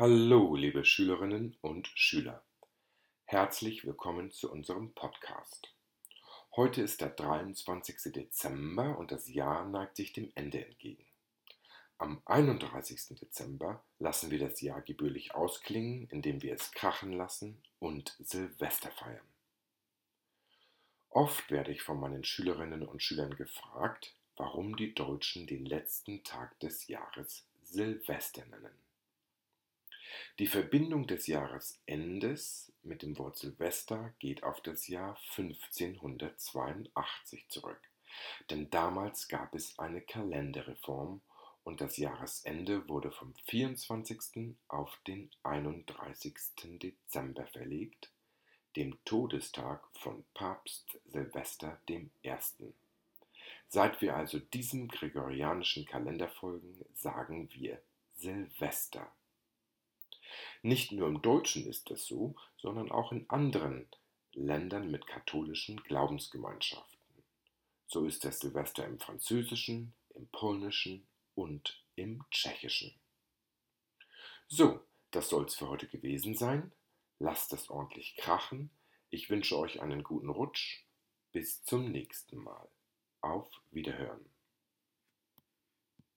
Hallo, liebe Schülerinnen und Schüler. Herzlich willkommen zu unserem Podcast. Heute ist der 23. Dezember und das Jahr neigt sich dem Ende entgegen. Am 31. Dezember lassen wir das Jahr gebührlich ausklingen, indem wir es krachen lassen und Silvester feiern. Oft werde ich von meinen Schülerinnen und Schülern gefragt, warum die Deutschen den letzten Tag des Jahres Silvester nennen. Die Verbindung des Jahresendes mit dem Wort Silvester geht auf das Jahr 1582 zurück, denn damals gab es eine Kalenderreform und das Jahresende wurde vom 24. auf den 31. Dezember verlegt, dem Todestag von Papst Silvester I. Seit wir also diesem gregorianischen Kalender folgen, sagen wir Silvester. Nicht nur im Deutschen ist es so, sondern auch in anderen Ländern mit katholischen Glaubensgemeinschaften. So ist das Silvester im Französischen, im Polnischen und im Tschechischen. So, das soll's für heute gewesen sein. Lasst es ordentlich krachen. Ich wünsche euch einen guten Rutsch. Bis zum nächsten Mal. Auf Wiederhören.